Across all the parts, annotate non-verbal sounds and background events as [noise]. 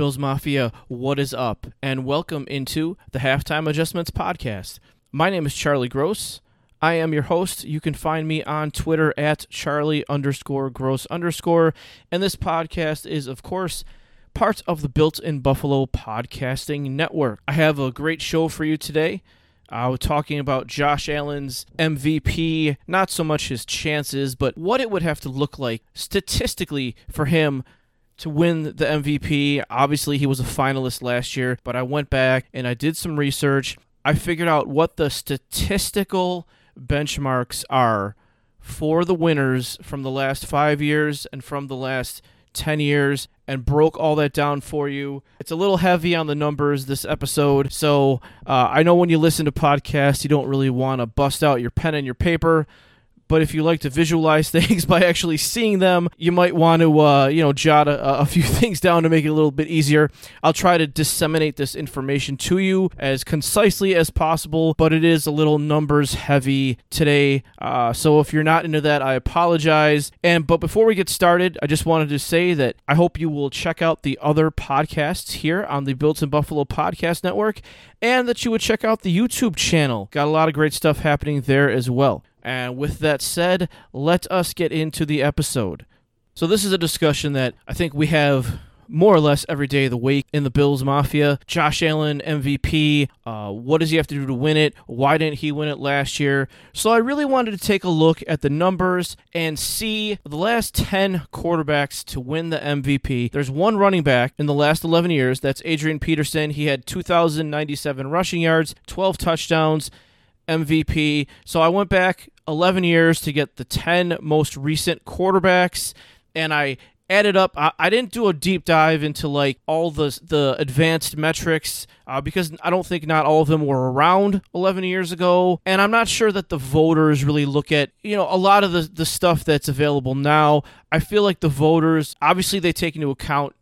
Bills Mafia, what is up? And welcome into the Halftime Adjustments Podcast. My name is Charlie Gross. I am your host. You can find me on Twitter at Charlie underscore Gross underscore. And this podcast is, of course, part of the Built in Buffalo podcasting network. I have a great show for you today. Uh, we're talking about Josh Allen's MVP, not so much his chances, but what it would have to look like statistically for him to win the MVP. Obviously, he was a finalist last year, but I went back and I did some research. I figured out what the statistical benchmarks are for the winners from the last five years and from the last 10 years and broke all that down for you. It's a little heavy on the numbers this episode, so uh, I know when you listen to podcasts, you don't really want to bust out your pen and your paper but if you like to visualize [laughs] things by actually seeing them, you might want to, uh, you know, jot a, a, few [laughs] things down to make it a little bit easier. I'll try to disseminate this information to you as concisely as possible, but it is a little numbers heavy today. Uh, so if you're not into that, I apologize. And but before we get started, I just wanted to say that I hope you will check out the other podcasts here on the Built in Buffalo Podcast Network, and that you would check out the YouTube channel. Got a lot of great stuff happening there as well. And with that said, let us get into the episode. So, this is a discussion that I think we have more or less every day of the week in the Bills Mafia. Josh Allen, MVP. Uh, what does he have to do to win it? Why didn't he win it last year? So I really wanted to take a look at the numbers and see the last 10 quarterbacks to win the MVP. There's one running back in the last 11 years. That's Adrian Peterson. He had 2,097 rushing yards, 12 touchdowns. MVP. So I went back 11 years to get the 10 most recent quarterbacks, and I added up. I, I didn't do a deep dive into like all the the advanced metrics uh, because I don't think not all of them were around 11 years ago, and I'm not sure that the voters really look at you know a lot of the the stuff that's available now. I feel like the voters obviously they take into account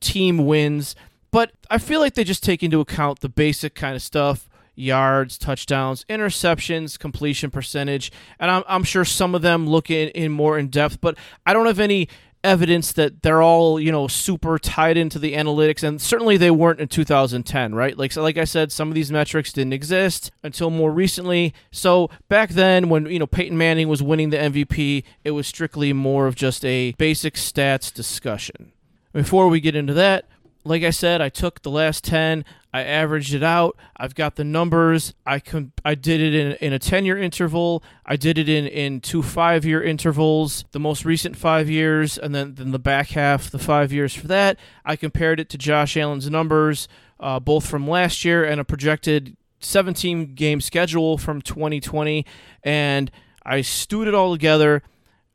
team wins. But I feel like they just take into account the basic kind of stuff yards, touchdowns, interceptions, completion percentage, and I'm, I'm sure some of them look in, in more in depth, but I don't have any evidence that they're all you know super tied into the analytics and certainly they weren't in 2010 right? Like so like i said some of these metrics didn't exist until more recently. So back then when you know peyton manning was winning the mvp it was strictly more of just a basic stats discussion. Before we get into that like I said, I took the last 10, I averaged it out. I've got the numbers. I com- I did it in, in a 10 year interval. I did it in, in two five year intervals, the most recent five years, and then, then the back half, the five years for that. I compared it to Josh Allen's numbers, uh, both from last year and a projected 17 game schedule from 2020. And I stewed it all together.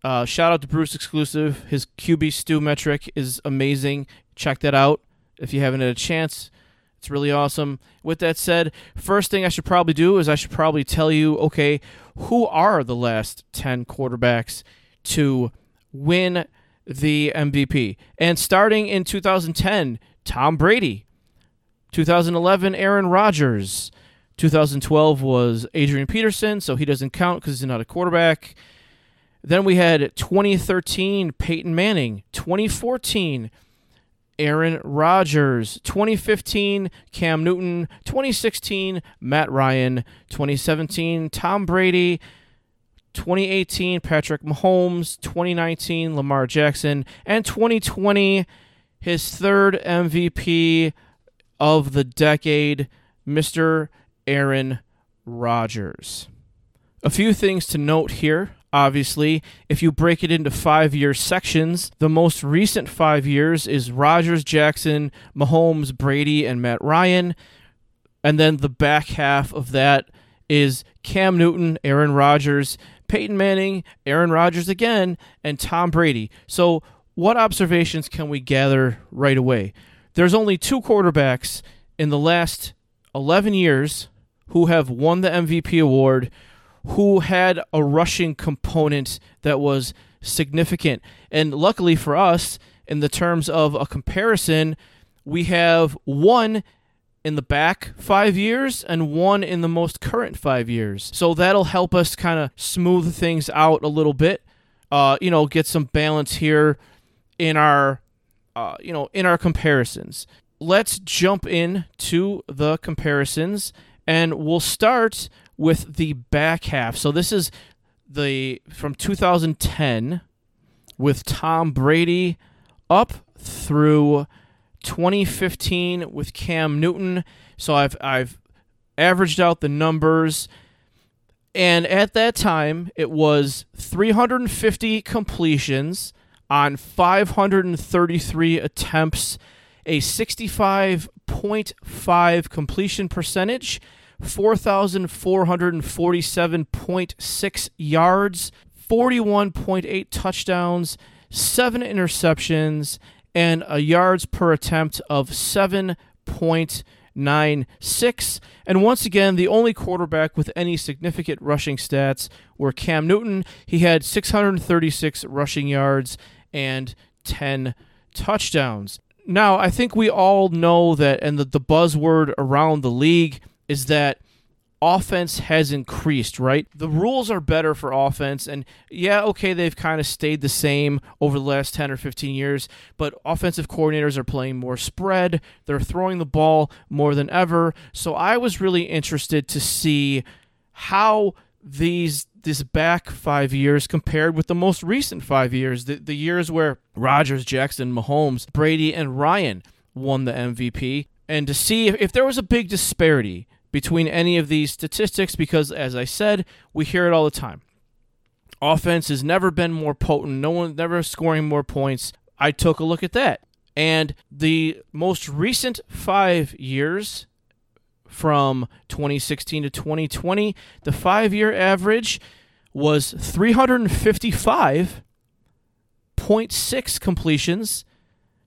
Uh, shout out to Bruce Exclusive. His QB stew metric is amazing. Check that out if you haven't had a chance. It's really awesome. With that said, first thing I should probably do is I should probably tell you okay, who are the last 10 quarterbacks to win the MVP? And starting in 2010, Tom Brady. 2011, Aaron Rodgers. 2012 was Adrian Peterson, so he doesn't count because he's not a quarterback. Then we had 2013, Peyton Manning. 2014, Aaron Rodgers. 2015, Cam Newton. 2016, Matt Ryan. 2017, Tom Brady. 2018, Patrick Mahomes. 2019, Lamar Jackson. And 2020, his third MVP of the decade, Mr. Aaron Rodgers. A few things to note here obviously. If you break it into five year sections, the most recent five years is Rodgers, Jackson, Mahomes, Brady, and Matt Ryan. And then the back half of that is Cam Newton, Aaron Rodgers, Peyton Manning, Aaron Rodgers again, and Tom Brady. So, what observations can we gather right away? There's only two quarterbacks in the last 11 years who have won the MVP award who had a rushing component that was significant. And luckily for us, in the terms of a comparison, we have one in the back five years and one in the most current five years. So that'll help us kind of smooth things out a little bit. Uh, you know, get some balance here in our, uh, you know, in our comparisons. let's jump in to the comparisons and we'll start with the back half. So this is the from 2010 with Tom Brady up through 2015 with Cam Newton. So I've I've averaged out the numbers and at that time it was 350 completions on 533 attempts, a 65.5 completion percentage, 4,447.6 yards, 41.8 touchdowns, 7 interceptions, and a yards per attempt of 7.96. And once again, the only quarterback with any significant rushing stats were Cam Newton. He had 636 rushing yards and 10 touchdowns. Now, I think we all know that, and the, the buzzword around the league is that offense has increased, right? The rules are better for offense, and yeah, okay, they've kind of stayed the same over the last 10 or 15 years, but offensive coordinators are playing more spread. They're throwing the ball more than ever. So I was really interested to see how these this back five years compared with the most recent five years, the, the years where Rodgers, Jackson, Mahomes, Brady, and Ryan won the MVP, and to see if, if there was a big disparity between any of these statistics, because as I said, we hear it all the time. Offense has never been more potent, no one never scoring more points. I took a look at that. And the most recent five years from 2016 to 2020, the five year average was 355.6 completions.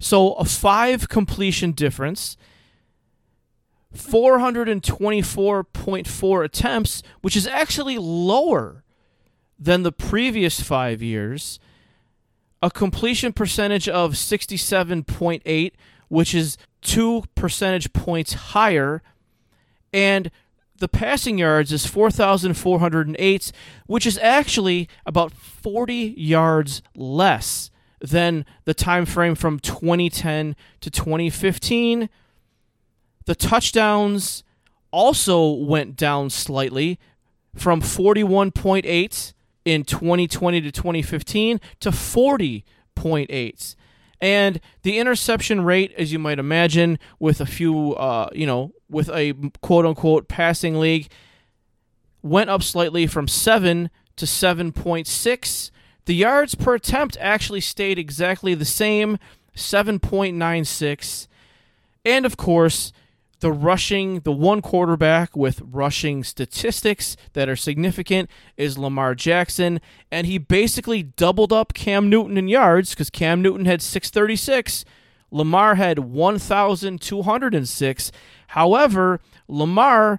So a five completion difference. 424.4 attempts, which is actually lower than the previous five years. A completion percentage of 67.8, which is two percentage points higher and the passing yards is 4,408, which is actually about 40 yards less than the time frame from 2010 to 2015. The touchdowns also went down slightly from 41.8 in 2020 to 2015 to 40.8. And the interception rate, as you might imagine, with a few, uh, you know, with a quote unquote passing league, went up slightly from 7 to 7.6. The yards per attempt actually stayed exactly the same 7.96. And of course, the rushing, the one quarterback with rushing statistics that are significant is Lamar Jackson, and he basically doubled up Cam Newton in yards because Cam Newton had 636, Lamar had 1,206. However, Lamar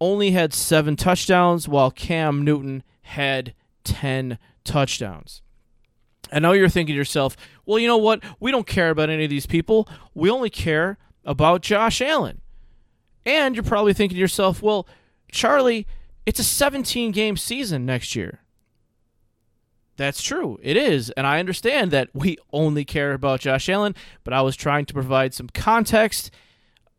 only had seven touchdowns, while Cam Newton had 10 touchdowns. I know you're thinking to yourself, well, you know what? We don't care about any of these people. We only care about Josh Allen. And you're probably thinking to yourself, well, Charlie, it's a 17 game season next year. That's true. It is. And I understand that we only care about Josh Allen, but I was trying to provide some context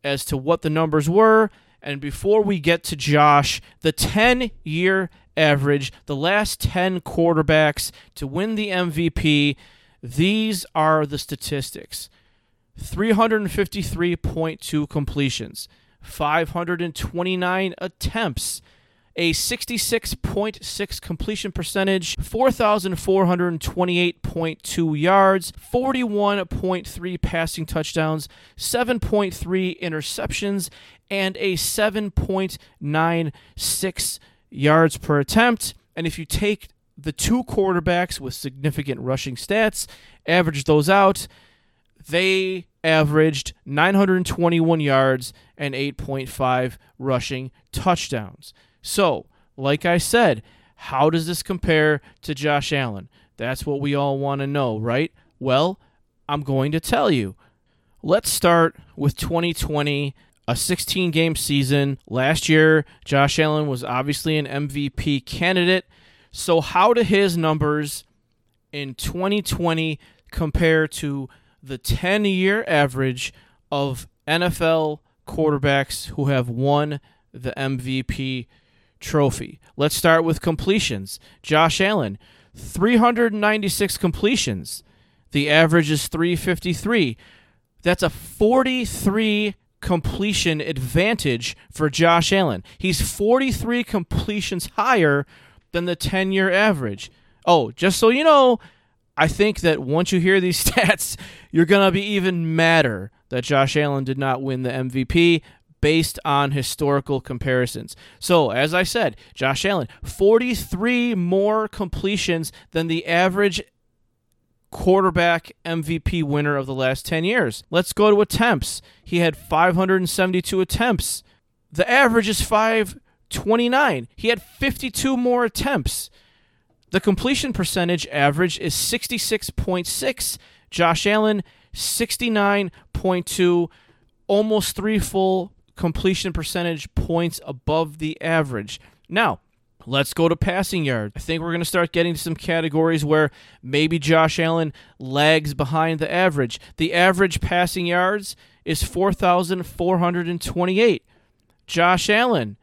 as to what the numbers were. And before we get to Josh, the 10 year average, the last 10 quarterbacks to win the MVP, these are the statistics. 353.2 completions, 529 attempts, a 66.6 completion percentage, 4,428.2 yards, 41.3 passing touchdowns, 7.3 interceptions, and a 7.96 yards per attempt. And if you take the two quarterbacks with significant rushing stats, average those out, they averaged 921 yards and 8.5 rushing touchdowns. So, like I said, how does this compare to Josh Allen? That's what we all want to know, right? Well, I'm going to tell you. Let's start with 2020, a 16 game season. Last year, Josh Allen was obviously an MVP candidate. So, how do his numbers in 2020 compare to the 10 year average of NFL quarterbacks who have won the MVP trophy. Let's start with completions. Josh Allen, 396 completions. The average is 353. That's a 43 completion advantage for Josh Allen. He's 43 completions higher than the 10 year average. Oh, just so you know, I think that once you hear these [laughs] stats, you're going to be even madder that Josh Allen did not win the MVP based on historical comparisons. So, as I said, Josh Allen, 43 more completions than the average quarterback MVP winner of the last 10 years. Let's go to attempts. He had 572 attempts. The average is 529. He had 52 more attempts. The completion percentage average is 66.6. Josh Allen, 69.2, almost three full completion percentage points above the average. Now, let's go to passing yards. I think we're going to start getting to some categories where maybe Josh Allen lags behind the average. The average passing yards is 4,428. Josh Allen,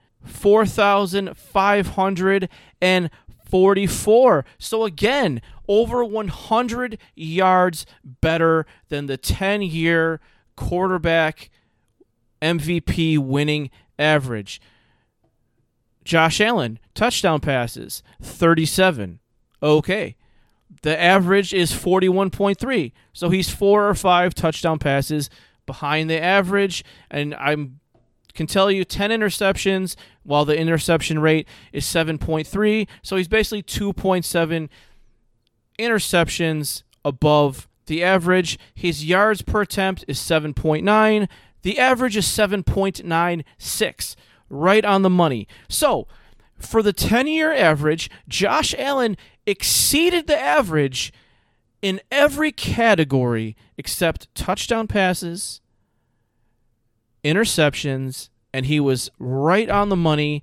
4,544. So again, over 100 yards better than the 10 year quarterback MVP winning average. Josh Allen, touchdown passes, 37. Okay. The average is 41.3. So he's four or five touchdown passes behind the average. And I can tell you 10 interceptions, while the interception rate is 7.3. So he's basically 2.7 interceptions above the average. His yards per attempt is 7.9. The average is 7.96, right on the money. So, for the 10 year average, Josh Allen exceeded the average in every category except touchdown passes, interceptions, and he was right on the money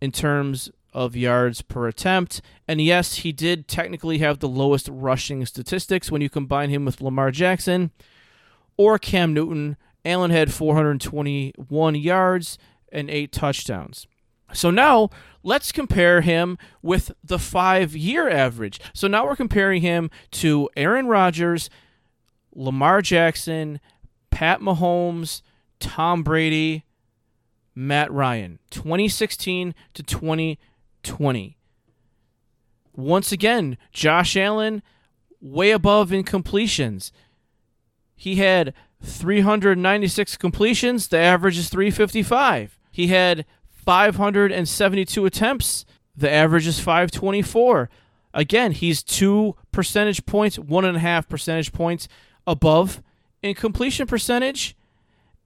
in terms of yards per attempt. And yes, he did technically have the lowest rushing statistics when you combine him with Lamar Jackson or Cam Newton. Allen had 421 yards and eight touchdowns. So now let's compare him with the five year average. So now we're comparing him to Aaron Rodgers, Lamar Jackson, Pat Mahomes, Tom Brady, Matt Ryan, 2016 to 2020. Once again, Josh Allen way above in completions. He had 396 completions. The average is 355. He had 572 attempts. The average is 524. Again, he's two percentage points, one and a half percentage points above in completion percentage.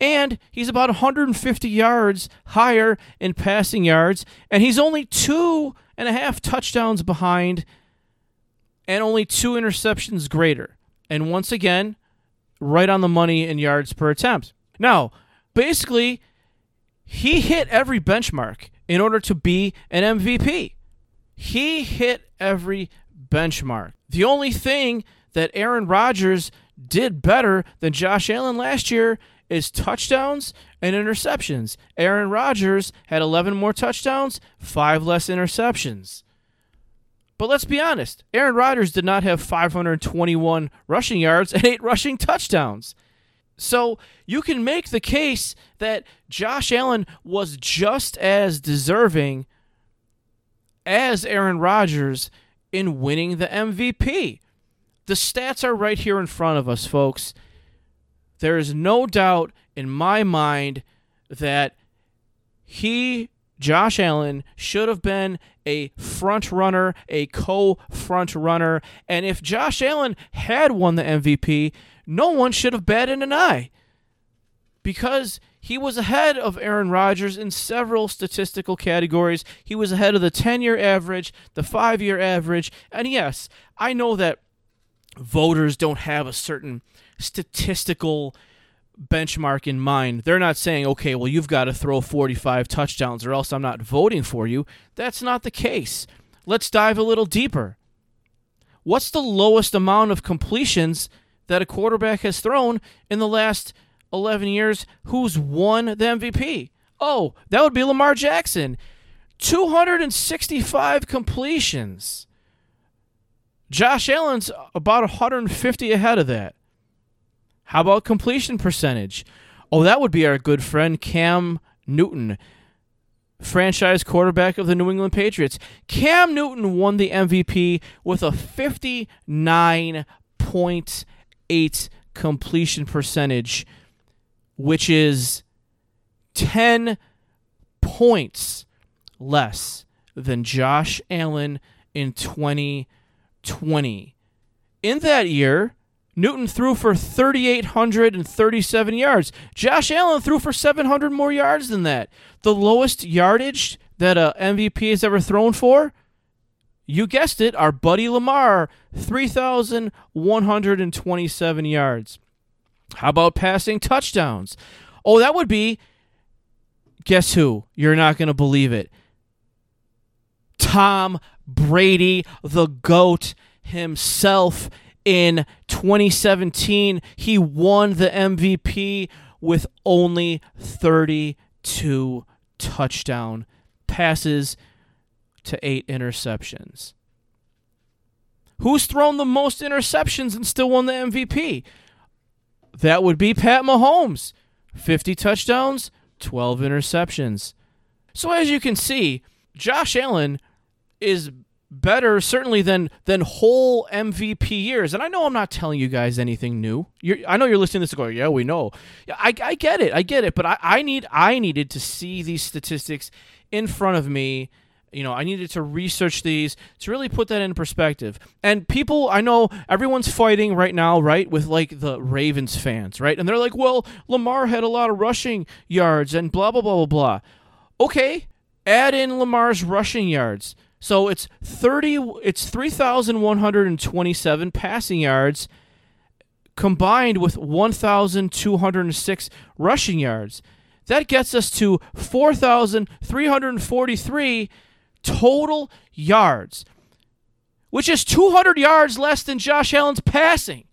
And he's about 150 yards higher in passing yards. And he's only two and a half touchdowns behind and only two interceptions greater. And once again, right on the money in yards per attempt. Now, basically, he hit every benchmark in order to be an MVP. He hit every benchmark. The only thing that Aaron Rodgers did better than Josh Allen last year is touchdowns and interceptions. Aaron Rodgers had 11 more touchdowns, 5 less interceptions. But let's be honest, Aaron Rodgers did not have 521 rushing yards and 8 rushing touchdowns. So you can make the case that Josh Allen was just as deserving as Aaron Rodgers in winning the MVP. The stats are right here in front of us, folks. There is no doubt in my mind that he Josh Allen should have been a front runner, a co front runner. And if Josh Allen had won the MVP, no one should have batted an eye because he was ahead of Aaron Rodgers in several statistical categories. He was ahead of the 10 year average, the five year average. And yes, I know that voters don't have a certain statistical benchmark in mind. They're not saying, okay, well, you've got to throw 45 touchdowns or else I'm not voting for you. That's not the case. Let's dive a little deeper. What's the lowest amount of completions that a quarterback has thrown in the last 11 years, who's won the MVP? Oh, that would be Lamar Jackson. 265 completions. Josh Allen's about 150 ahead of that. How about completion percentage? Oh, that would be our good friend Cam Newton, franchise quarterback of the New England Patriots. Cam Newton won the MVP with a 59.8 completion percentage, which is 10 points less than Josh Allen in 2020. In that year, Newton threw for 3,837 yards. Josh Allen threw for 700 more yards than that. The lowest yardage that a MVP has ever thrown for, you guessed it, our buddy Lamar, 3,127 yards. How about passing touchdowns? Oh, that would be, guess who? You're not going to believe it. Tom Brady, the GOAT himself in 2017. He won the MVP with only 32 touchdown passes to eight interceptions. Who's thrown the most interceptions and still won the MVP? That would be Pat Mahomes. 50 touchdowns, 12 interceptions. So as you can see, Josh Allen is better certainly than than whole MVP years. And I know I'm not telling you guys anything new. You're, I know you're listening to this going, yeah, we know. I, I get it, I get it. But I, I need I needed to see these statistics in front of me. You know, I needed to research these to really put that in perspective. And people, I know everyone's fighting right now, right, with like the Ravens fans, right? And they're like, well, Lamar had a lot of rushing yards and blah, blah, blah, blah, blah. Okay, add in Lamar's rushing yards. So it's 30 it's 3127 passing yards combined with 1206 rushing yards. That gets us to 4343 total yards, which is 200 yards less than Josh Allen's passing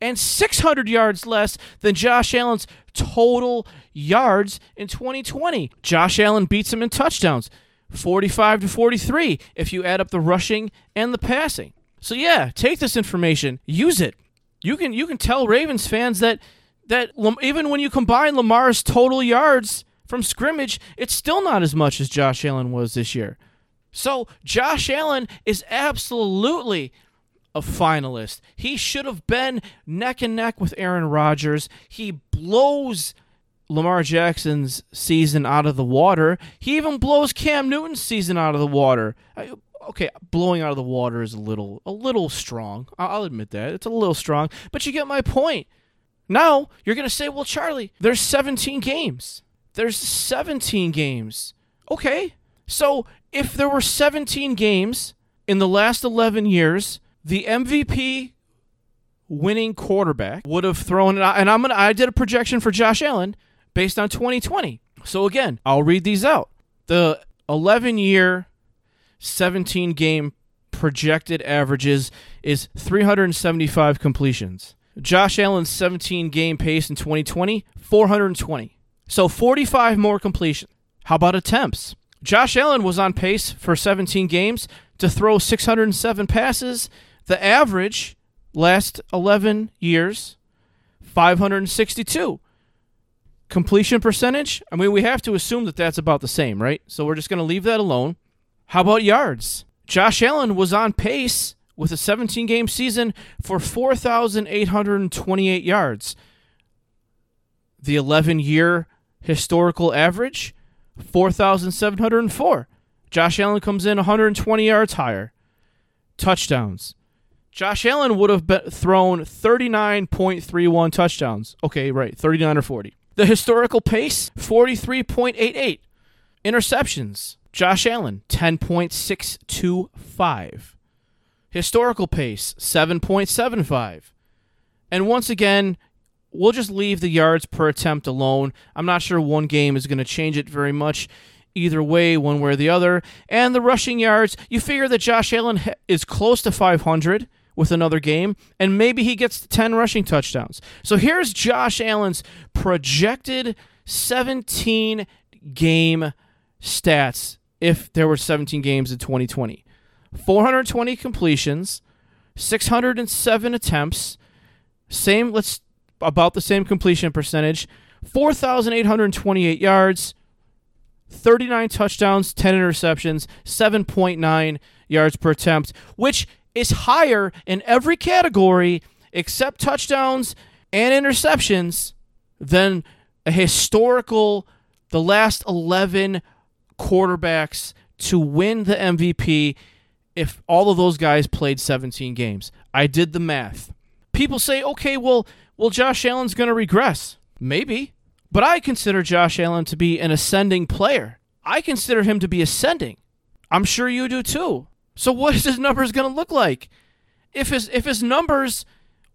and 600 yards less than Josh Allen's total yards in 2020. Josh Allen beats him in touchdowns. 45 to 43 if you add up the rushing and the passing. So yeah, take this information, use it. You can you can tell Ravens fans that that even when you combine Lamar's total yards from scrimmage, it's still not as much as Josh Allen was this year. So Josh Allen is absolutely a finalist. He should have been neck and neck with Aaron Rodgers. He blows Lamar Jackson's season out of the water. He even blows Cam Newton's season out of the water. okay, blowing out of the water is a little a little strong. I'll admit that. It's a little strong, but you get my point. Now, you're going to say, "Well, Charlie, there's 17 games." There's 17 games. Okay. So, if there were 17 games in the last 11 years, the MVP winning quarterback would have thrown it out. And I'm gonna I did a projection for Josh Allen based on 2020. So again, I'll read these out. The 11 year, 17 game projected averages is 375 completions. Josh Allen's 17 game pace in 2020, 420. So 45 more completions. How about attempts? Josh Allen was on pace for 17 games to throw 607 passes. The average last 11 years, 562 completion percentage, I mean, we have to assume that that's about the same, right? So we're just going to leave that alone. How about yards? Josh Allen was on pace with a 17 game season for 4,828 yards. The 11 year historical average, 4,704. Josh Allen comes in 120 yards higher. Touchdowns. Josh Allen would have thrown 39.31 touchdowns. Okay, right, 39 or 40. The historical pace, 43.88. Interceptions, Josh Allen, 10.625. Historical pace, 7.75. And once again, we'll just leave the yards per attempt alone. I'm not sure one game is going to change it very much either way, one way or the other. And the rushing yards, you figure that Josh Allen is close to 500 with another game, and maybe he gets 10 rushing touchdowns. So here's Josh Allen's projected 17 game stats if there were 17 games in 2020 420 completions, 607 attempts, same, let's about the same completion percentage, 4,828 yards, 39 touchdowns, 10 interceptions, 7.9 yards per attempt, which is higher in every category except touchdowns and interceptions than a historical the last 11 quarterbacks to win the MVP if all of those guys played 17 games. I did the math. People say, "Okay, well, well Josh Allen's going to regress." Maybe. But I consider Josh Allen to be an ascending player. I consider him to be ascending. I'm sure you do too. So what is his numbers going to look like? If his if his numbers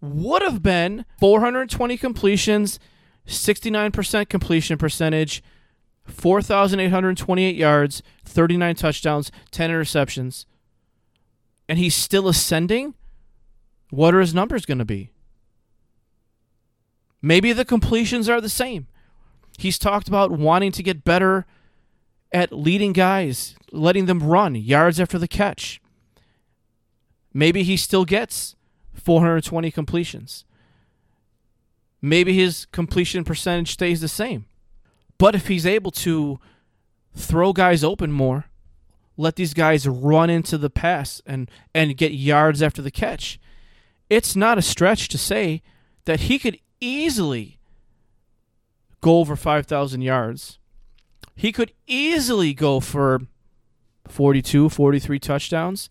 would have been 420 completions, 69% completion percentage, 4,828 yards, 39 touchdowns, 10 interceptions, and he's still ascending, what are his numbers going to be? Maybe the completions are the same. He's talked about wanting to get better at leading guys, letting them run yards after the catch. Maybe he still gets 420 completions. Maybe his completion percentage stays the same. But if he's able to throw guys open more, let these guys run into the pass and, and get yards after the catch, it's not a stretch to say that he could easily go over 5,000 yards. He could easily go for 42, 43 touchdowns.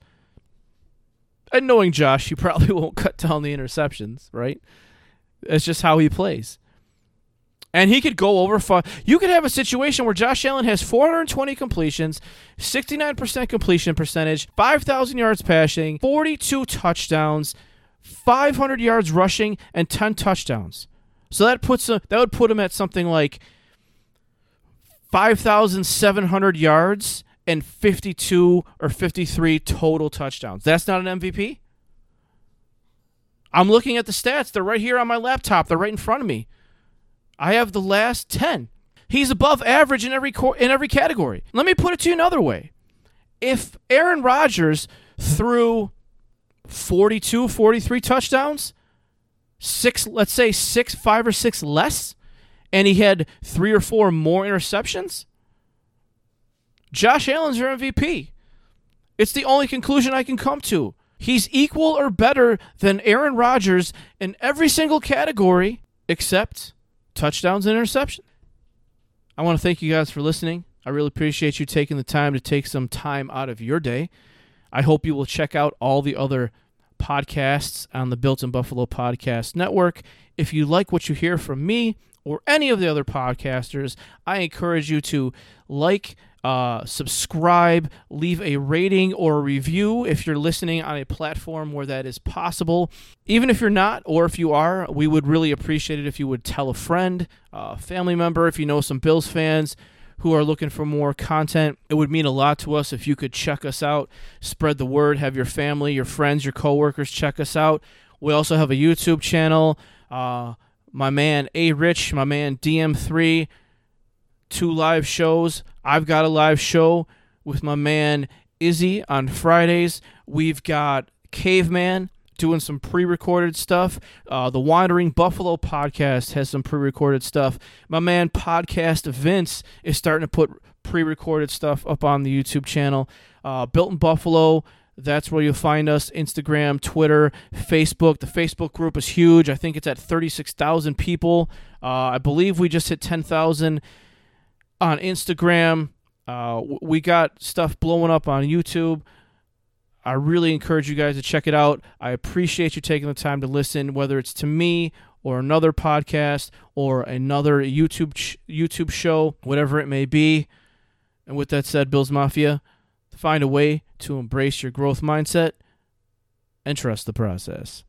And knowing Josh, he [laughs] probably won't cut down the interceptions, right? It's just how he plays. And he could go over five. You could have a situation where Josh Allen has 420 completions, 69% completion percentage, 5,000 yards passing, 42 touchdowns, 500 yards rushing, and 10 touchdowns. So that puts a, that would put him at something like 5,700 yards and 52 or 53 total touchdowns. That's not an MVP? I'm looking at the stats. They're right here on my laptop. They're right in front of me. I have the last 10. He's above average in every in every category. Let me put it to you another way. If Aaron Rodgers threw 42, 43 touchdowns, six, let's say six, five or six less, and he had three or four more interceptions, Josh Allen's your MVP. It's the only conclusion I can come to. He's equal or better than Aaron Rodgers in every single category except touchdowns and interceptions. I want to thank you guys for listening. I really appreciate you taking the time to take some time out of your day. I hope you will check out all the other podcasts on the Built in Buffalo Podcast Network. If you like what you hear from me or any of the other podcasters, I encourage you to like, uh, subscribe, leave a rating or a review if you're listening on a platform where that is possible. Even if you're not, or if you are, we would really appreciate it if you would tell a friend, a family member, if you know some Bills fans who are looking for more content. It would mean a lot to us if you could check us out, spread the word, have your family, your friends, your coworkers check us out. We also have a YouTube channel. Uh, my man A Rich, my man DM3, two live shows. I've got a live show with my man Izzy on Fridays. We've got Caveman doing some pre-recorded stuff. Uh, the Wandering Buffalo podcast has some pre-recorded stuff. My man Podcast Vince is starting to put pre-recorded stuff up on the YouTube channel. Uh, Built in Buffalo. That's where you'll find us Instagram, Twitter, Facebook. The Facebook group is huge. I think it's at 36,000 people. Uh, I believe we just hit 10,000 on Instagram. Uh, we got stuff blowing up on YouTube. I really encourage you guys to check it out. I appreciate you taking the time to listen, whether it's to me or another podcast or another YouTube YouTube show, whatever it may be. And with that said, Bills Mafia, find a way to embrace your growth mindset and trust the process.